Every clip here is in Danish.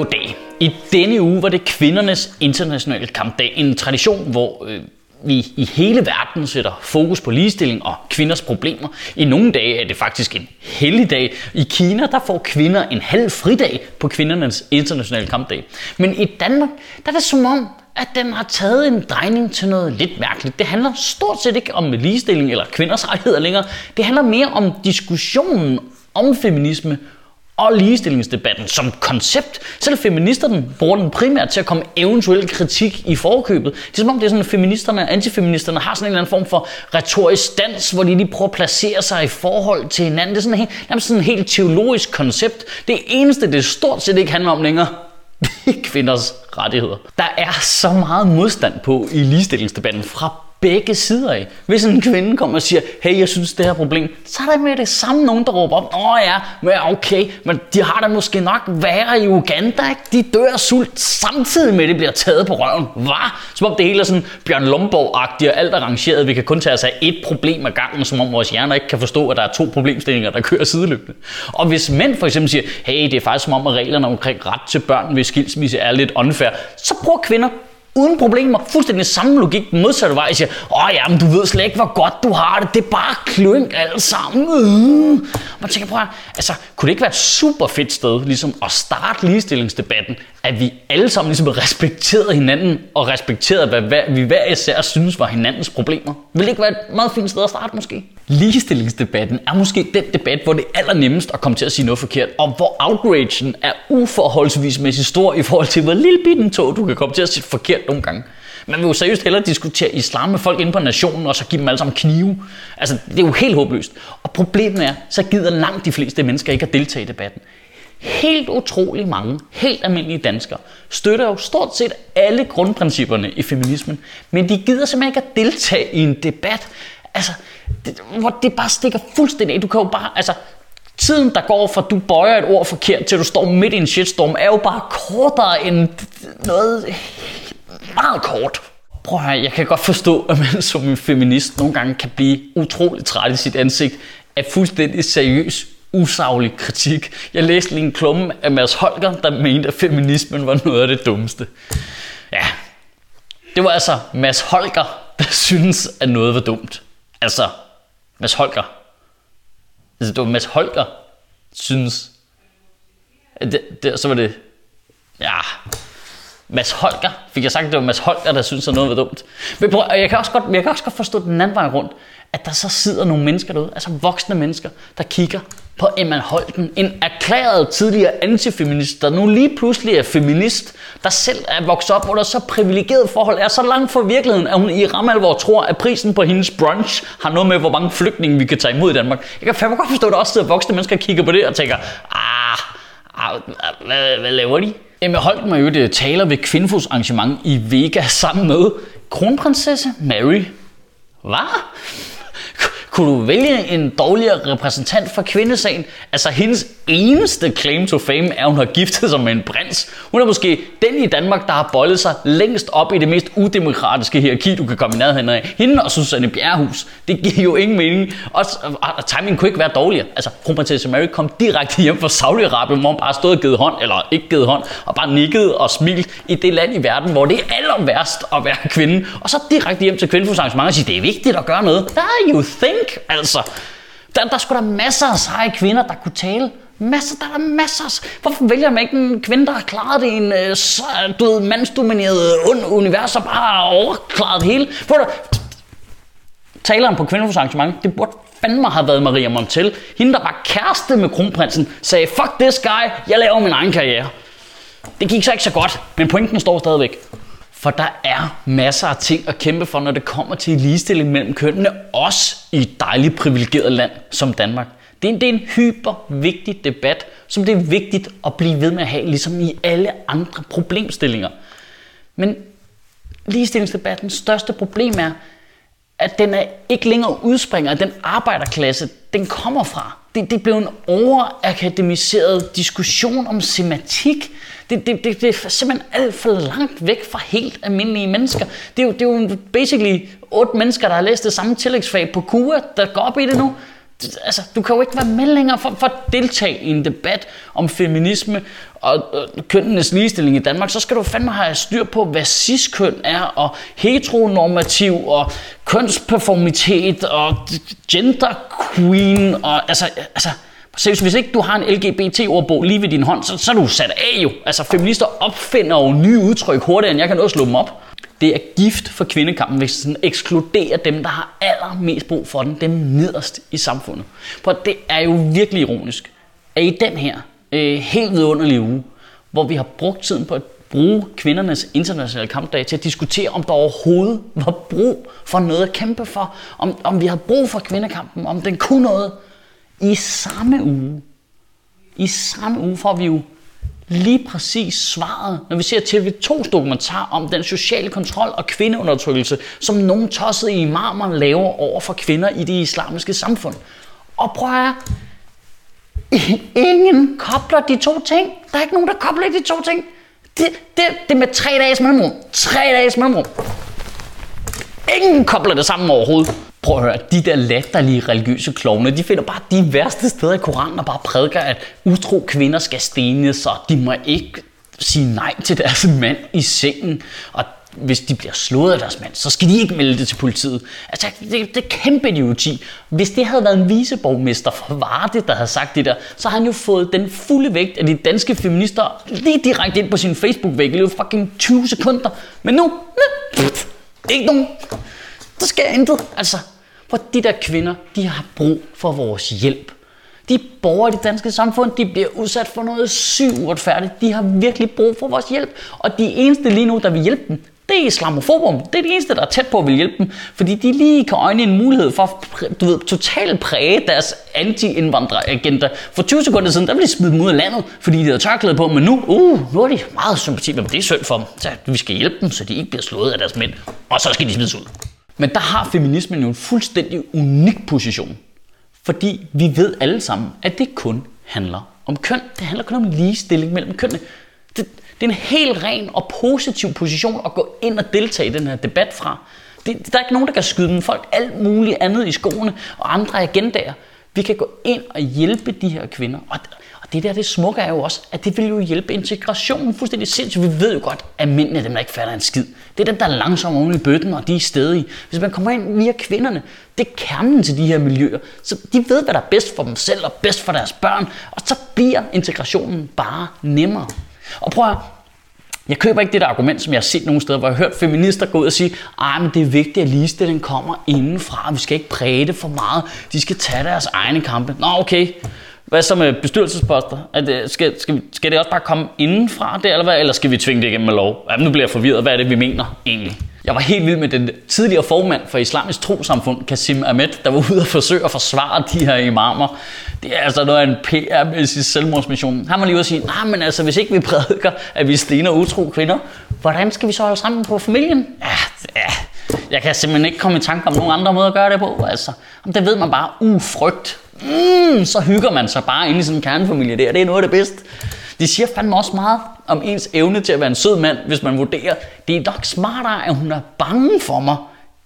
Goddag. I denne uge var det kvindernes internationale kampdag. En tradition, hvor øh, vi i hele verden sætter fokus på ligestilling og kvinders problemer. I nogle dage er det faktisk en helligdag. I Kina der får kvinder en halv fridag på kvindernes internationale kampdag. Men i Danmark der er det som om, at den har taget en drejning til noget lidt mærkeligt. Det handler stort set ikke om ligestilling eller kvinders rettigheder længere. Det handler mere om diskussionen om feminisme og ligestillingsdebatten som koncept. Selv feministerne bruger den primært til at komme eventuel kritik i forkøbet. Det er som om det er sådan, at feministerne og antifeministerne har sådan en eller anden form for retorisk dans, hvor de lige prøver at placere sig i forhold til hinanden. Det er sådan helt, nærmest sådan en helt teologisk koncept. Det eneste, det stort set ikke handler om længere, det er kvinders rettigheder. Der er så meget modstand på i ligestillingsdebatten fra begge sider af. Hvis en kvinde kommer og siger, hey, jeg synes, det her problem, så er der med det samme nogen, der råber op, åh ja, men okay, men de har da måske nok værre i Uganda, ikke? De dør af sult samtidig med, at det bliver taget på røven. Hvad? Som om det hele er sådan Bjørn Lomborg-agtigt, og alt er rangeret. Vi kan kun tage os af et problem ad gangen, som om vores hjerner ikke kan forstå, at der er to problemstillinger, der kører sideløbende. Og hvis mænd for eksempel siger, hey, det er faktisk som om, at reglerne omkring ret til børn ved skilsmisse er lidt unfair, så bruger kvinder uden problemer, fuldstændig samme logik, den modsatte vej, siger, åh ja, men du ved slet ikke, hvor godt du har det, det er bare klønk alt sammen. Øh. Man tænker på, altså, kunne det ikke være et super fedt sted, ligesom at starte ligestillingsdebatten, at vi alle sammen ligesom respekterede hinanden, og respekterede, hvad, hvad vi hver især synes var hinandens problemer. Vil det ikke være et meget fint sted at starte måske? Ligestillingsdebatten er måske den debat, hvor det er allernemmest at komme til at sige noget forkert, og hvor outragen er uforholdsvis mæssigt stor i forhold til, hvor lille bitten tog du kan komme til at sige forkert nogle gange. Man vil jo seriøst hellere diskutere islam med folk inde på nationen, og så give dem alle sammen knive. Altså, det er jo helt håbløst. Og problemet er, så gider langt de fleste mennesker ikke at deltage i debatten. Helt utrolig mange, helt almindelige danskere, støtter jo stort set alle grundprincipperne i feminismen, men de gider simpelthen ikke at deltage i en debat, altså, det, hvor det bare stikker fuldstændig af. Du kan jo bare, altså, tiden der går fra du bøjer et ord forkert til du står midt i en shitstorm, er jo bare kortere end noget meget kort. Prøv at høre, jeg kan godt forstå, at man som en feminist nogle gange kan blive utrolig træt i sit ansigt af fuldstændig seriøs usaglig kritik. Jeg læste lige en klumme af Mads Holger, der mente, at feminismen var noget af det dummeste. Ja, det var altså Mads Holger, der synes, at noget var dumt. Altså, Mads Holger. Altså, det var Mads Holger, synes. Det, det, så var det... Ja, Mads Holger. Fik jeg sagt, at det var Mads Holger, der synes, at noget var dumt. Men prøv, jeg, kan også godt, jeg kan også godt forstå den anden vej rundt, at der så sidder nogle mennesker derude, altså voksne mennesker, der kigger på Emma Holten, en erklæret tidligere antifeminist, der nu lige pludselig er feminist, der selv er vokset op under så privilegeret forhold, er så langt fra virkeligheden, at hun i ramalvor tror, at prisen på hendes brunch har noget med, hvor mange flygtninge vi kan tage imod i Danmark. Jeg kan fandme godt forstå, at der også sidder voksne mennesker og kigger på det og tænker, ah, ah hvad, hvad laver de? Emma Holten var jo det taler ved Kvinfos arrangement i Vega sammen med kronprinsesse Mary. Hvad? Kunne du vælge en dårligere repræsentant for kvindesagen? Altså hendes eneste claim to fame er, at hun har giftet sig med en prins. Hun er måske den i Danmark, der har boldet sig længst op i det mest udemokratiske hierarki, du kan komme i nærheden af. Hende og Susanne Bjerrehus. Det giver jo ingen mening. Og, og, og timing kunne ikke være dårligere. Altså, kronprinsesse Mary kom direkte hjem fra Saudi-Arabien, hvor hun bare stod og givet hånd, eller ikke givet hånd, og bare nikket og smilte i det land i verden, hvor det er aller værst at være kvinde. Og så direkte hjem til kvindeforsarrangement og sige, det er vigtigt at gøre noget. Der you think, altså. Der, der skulle der masser af seje kvinder, der kunne tale. Masser, der er masser. Hvorfor vælger man ikke en kvinde, der har klaret det i en øh, så, du ved, mandsdomineret univers, og bare har overklaret det hele? Hvor der, taleren på kvindeforsarrangement, det burde fandme have været Maria Montel. Hende, der var kæreste med kronprinsen, sagde, fuck this guy, jeg laver min egen karriere. Det gik så ikke så godt, men pointen står stadigvæk. For der er masser af ting at kæmpe for, når det kommer til ligestilling mellem kønnene, også i et dejligt privilegeret land som Danmark. Det er, en, det er en hyper vigtig debat, som det er vigtigt at blive ved med at have, ligesom i alle andre problemstillinger. Men ligestillingsdebattens største problem er, at den er ikke længere udspringer af den arbejderklasse, den kommer fra. Det, det blev en overakademiseret diskussion om semantik. Det, det, det, det er simpelthen alt for langt væk fra helt almindelige mennesker. Det er jo, det er jo basically otte mennesker, der har læst det samme tillægsfag på KUA, der går op i det nu altså, du kan jo ikke være med længere for, for at deltage i en debat om feminisme og øh, kønnenes ligestilling i Danmark, så skal du fandme have styr på, hvad cis-køn er, og heteronormativ, og kønsperformitet, og gender queen, og altså, altså Seriøst, hvis ikke du har en LGBT-ordbog lige ved din hånd, så, så er du sat af jo. Altså, feminister opfinder jo nye udtryk hurtigere, end jeg kan nå at slå dem op. Det er gift for kvindekampen, hvis den ekskluderer dem, der har allermest brug for den, dem nederst i samfundet. For det er jo virkelig ironisk, at i den her øh, helt vidunderlige uge, hvor vi har brugt tiden på at bruge kvindernes internationale kampdag til at diskutere, om der overhovedet var brug for noget at kæmpe for, om, om vi har brug for kvindekampen, om den kunne noget, i samme uge, i samme uge får vi jo lige præcis svaret, når vi ser TV2's dokumentar om den sociale kontrol og kvindeundertrykkelse, som nogle tossede imamer laver over for kvinder i det islamiske samfund. Og prøv at ingen kobler de to ting. Der er ikke nogen, der kobler de to ting. Det, det, det er med tre dages mellemrum. Tre dages mellemrum. Ingen kobler det sammen overhovedet. Prøv at høre, de der latterlige religiøse klovne, de finder bare de værste steder i Koranen og bare prædiker, at utro kvinder skal stenes, og de må ikke sige nej til deres mand i sengen. Og hvis de bliver slået af deres mand, så skal de ikke melde det til politiet. Altså, det, det er kæmpe idioti. Hvis det havde været en viceborgmester fra Varde, der havde sagt det der, så har han jo fået den fulde vægt af de danske feminister lige direkte ind på sin Facebook-væg i løbet fucking 20 sekunder. Men nu, pff, ikke nogen. Der sker intet. Altså, for de der kvinder, de har brug for vores hjælp. De borgere i det danske samfund, de bliver udsat for noget sygt uretfærdigt. De har virkelig brug for vores hjælp. Og de eneste lige nu, der vil hjælpe dem, det er islamofobum. Det er de eneste, der er tæt på at vil hjælpe dem. Fordi de lige kan øjne en mulighed for at du ved, totalt præge deres anti-indvandreragenda. For 20 sekunder siden, der ville de smide dem ud af landet, fordi de havde tørklæde på. Men nu, uh, nu er de meget sympati med Det er synd for dem. Så vi skal hjælpe dem, så de ikke bliver slået af deres mænd. Og så skal de smides ud. Men der har feminismen jo en fuldstændig unik position. Fordi vi ved alle sammen, at det kun handler om køn. Det handler kun om ligestilling mellem kønnene. Det, det er en helt ren og positiv position at gå ind og deltage i den her debat fra. Det, der er ikke nogen, der kan skyde folk alt muligt andet i skoene og andre agendaer. Vi kan gå ind og hjælpe de her kvinder. Og, det der, det smukke er jo også, at det vil jo hjælpe integrationen fuldstændig sindssygt. Vi ved jo godt, at mændene er dem, der ikke fatter en skid. Det er dem, der er langsomme oven i bøtten, og de er stedige. Hvis man kommer ind via kvinderne, det er kernen til de her miljøer. Så de ved, hvad der er bedst for dem selv og bedst for deres børn. Og så bliver integrationen bare nemmere. Og prøv at jeg køber ikke det der argument, som jeg har set nogle steder, hvor jeg har hørt feminister gå ud og sige, at det er vigtigt, at ligestillingen kommer indenfra. Vi skal ikke præge det for meget. De skal tage deres egne kampe. Nå, okay. Hvad så med bestyrelsesposter? Er det, skal, skal, skal det også bare komme indenfra det, eller hvad? Eller skal vi tvinge det igennem med lov? Jamen, nu bliver jeg forvirret. Hvad er det, vi mener egentlig? Jeg var helt vild med den tidligere formand for Islamisk Trosamfund, Kasim Ahmed, der var ude og forsøge at forsvare de her imamer. Det er altså noget af en PR-mæssig selvmordsmission. Han var lige ude og sige, nej, men altså, hvis ikke vi prædiker, at vi stener utro kvinder, hvordan skal vi så holde sammen på familien? Ja, ja, jeg kan simpelthen ikke komme i tanke om nogen andre måder at gøre det på. Altså, det ved man bare, ufrygt. Mm, så hygger man sig bare inde i sådan en kernefamilie der. Det er noget af det bedste. De siger fandme også meget om ens evne til at være en sød mand, hvis man vurderer, det er nok smartere, at hun er bange for mig,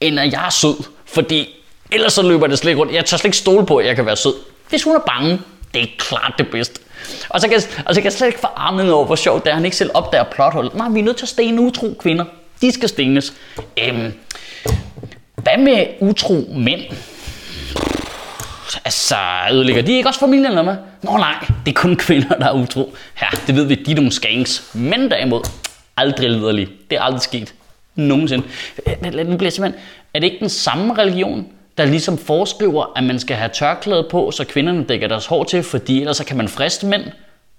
end at jeg er sød. Fordi ellers så løber det slet ikke rundt. Jeg tør slet ikke stole på, at jeg kan være sød. Hvis hun er bange, det er klart det bedste. Og så kan, og så kan jeg slet ikke få armen over, hvor sjovt det er, han ikke selv opdager plothullet. Nej, vi er nødt til at stene utro kvinder. De skal stenes. Øhm, hvad med utro mænd? Altså, ødelægger de ikke også familien eller hvad? Nå nej, det er kun kvinder, der er utro. Ja, det ved vi, de er nogle skanks. Men derimod, aldrig liderlige. Det er aldrig sket. Nogensinde. Øh, nu bliver simpelthen, er det ikke den samme religion, der ligesom foreskriver, at man skal have tørklæde på, så kvinderne dækker deres hår til, fordi ellers så kan man friste mænd?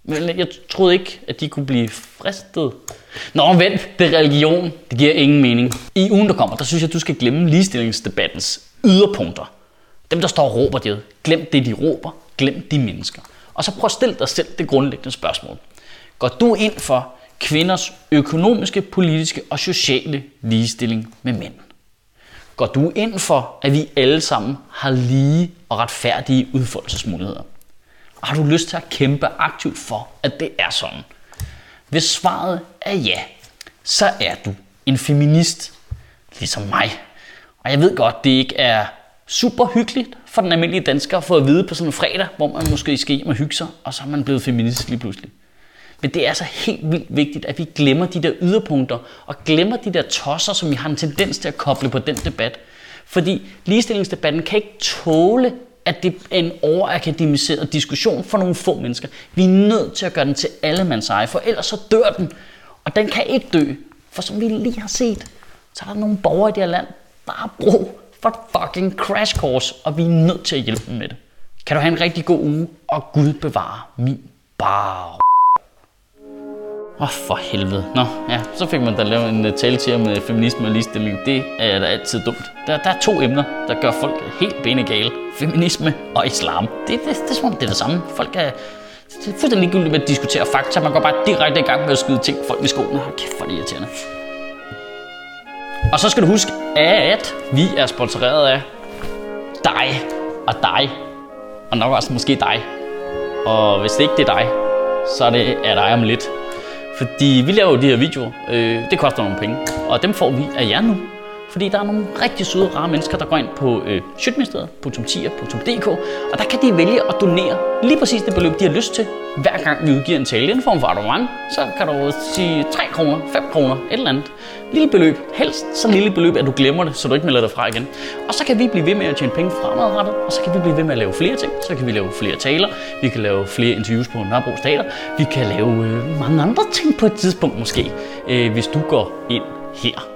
Men jeg troede ikke, at de kunne blive fristet. Nå, vent, det er religion. Det giver ingen mening. I ugen, der kommer, der synes jeg, at du skal glemme ligestillingsdebattens yderpunkter. Dem, der står og råber det. Glem det, de råber. Glem de mennesker. Og så prøv at stille dig selv det grundlæggende spørgsmål. Går du ind for kvinders økonomiske, politiske og sociale ligestilling med mænd? Går du ind for, at vi alle sammen har lige og retfærdige udfoldelsesmuligheder? Og har du lyst til at kæmpe aktivt for, at det er sådan? Hvis svaret er ja, så er du en feminist, ligesom mig. Og jeg ved godt, det ikke er super hyggeligt for den almindelige dansker at få at vide på sådan en fredag, hvor man måske skal hjem og hygge sig, og så er man blevet feminist lige pludselig. Men det er altså helt vildt vigtigt, at vi glemmer de der yderpunkter, og glemmer de der tosser, som vi har en tendens til at koble på den debat. Fordi ligestillingsdebatten kan ikke tåle, at det er en overakademiseret diskussion for nogle få mennesker. Vi er nødt til at gøre den til allemands eje, for ellers så dør den. Og den kan ikke dø, for som vi lige har set, så er der nogle borgere i det her land, der har brug for et fucking crash course, og vi er nødt til at hjælpe dem med det. Kan du have en rigtig god uge, og Gud bevare min bar. Åh, oh, for helvede. Nå, ja, så fik man da lavet en øh, tale til om øh, feminisme og ligestilling. Det er da altid dumt. Der, der er to emner, der gør folk helt benegale. Feminisme og islam. Det, det, det, det er som om det er det samme. Folk er, det er fuldstændig ligegyldigt med at diskutere fakta. Man går bare direkte i gang med at skyde ting folk i skoene. Hold kæft, hvor er det irriterende. Og så skal du huske, at vi er sponsoreret af dig og dig. Og nok også måske dig. Og hvis det ikke det er dig, så er det er dig om lidt. Fordi vi laver jo de her videoer. Øh, det koster nogle penge. Og dem får vi af jer nu. Fordi der er nogle rigtig søde, rare mennesker, der går ind på øh, sjøtministeriet.tia.dk, og der kan de vælge at donere lige præcis det beløb, de har lyst til, hver gang vi udgiver en tale. I en form for abonnement, så kan du sige 3 kroner, 5 kroner, et eller andet. Lille beløb, helst så lille beløb, at du glemmer det, så du ikke melder dig fra igen. Og så kan vi blive ved med at tjene penge fremadrettet, og så kan vi blive ved med at lave flere ting. Så kan vi lave flere taler, vi kan lave flere interviews på Nørrebro Stater, vi kan lave øh, mange andre ting på et tidspunkt måske, øh, hvis du går ind her.